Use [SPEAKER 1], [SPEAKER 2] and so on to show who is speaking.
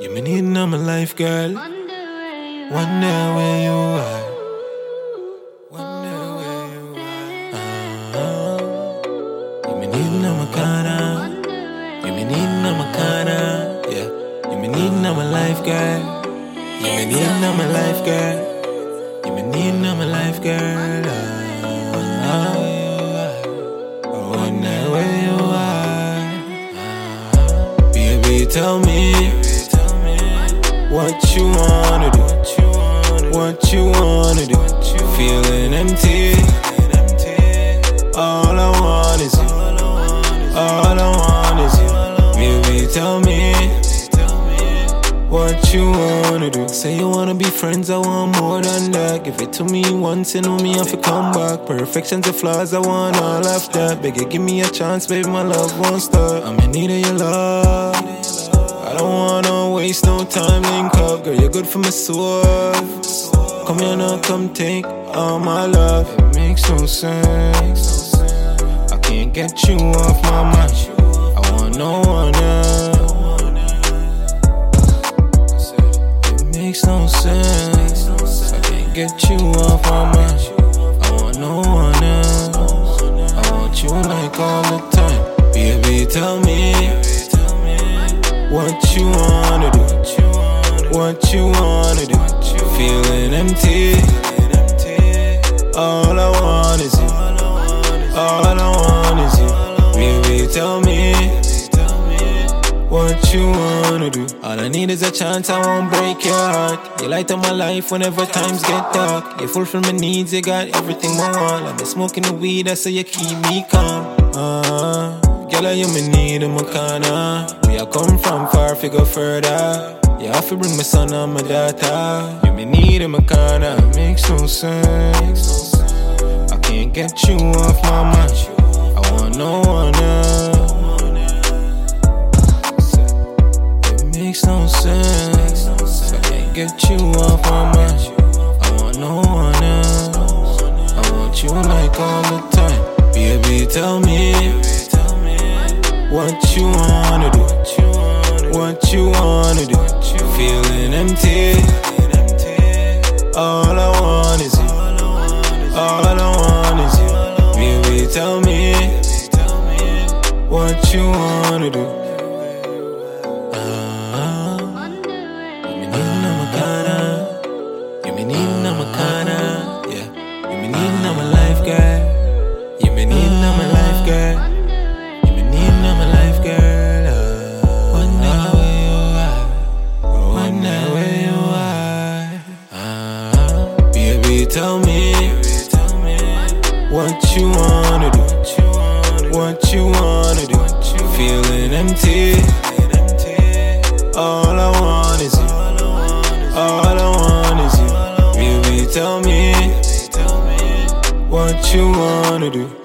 [SPEAKER 1] You me need in my life, girl. Wonder where you are. Wonder where you are. Uh-huh. You me need in my corner. You me need in my corner. Yeah. You me need in my life, girl. You me need in my life, girl. You me need in my life, girl. Uh-huh. Wonder where you are. Baby, tell me what you wanna do. What you wanna do. Feeling empty. All I want is you. All I want is you. Baby, tell me what you wanna do. Say you wanna be friends, I want more than that. Give it to me once, you know me, I feel come back. Perfection's and flaws, I want all of that. Baby, give me a chance, baby, my love won't stop. I'm in need of your love. I don't wanna waste no time, girl, you're good for my soul. Come here now, come take all my love. It makes no sense. I can't get you off my mind. I want no one else. It makes no sense. I can't get you off my mind. I want no one else. I want you like all the time. Baby, tell me what you do. What you wanna do. Feeling empty. All I want is you. All I want is you. Baby, tell me what you wanna do. All I need is a chance, I won't break your heart. You light up my life whenever times get dark. You fulfill my needs, you got everything I want. I've been smoking the weed, I say you keep me calm. Uh, girl, you me need in my corner. Where I come from, far, figure further. You have to bring my son and my daughter. You me need in my corner, makes no sense. I can't get you off my mind. I want no one else. It makes no sense. I can't get you off my mind. I want no one else. I want you like all the time. Baby, tell me what you you wanna do. Feeling empty. All I want is you. All I want is you. Baby, tell me what you wanna do. Tell me what you wanna do. What you wanna do. Feeling empty. All I want is you. All I want is you. Baby, tell me what you wanna do.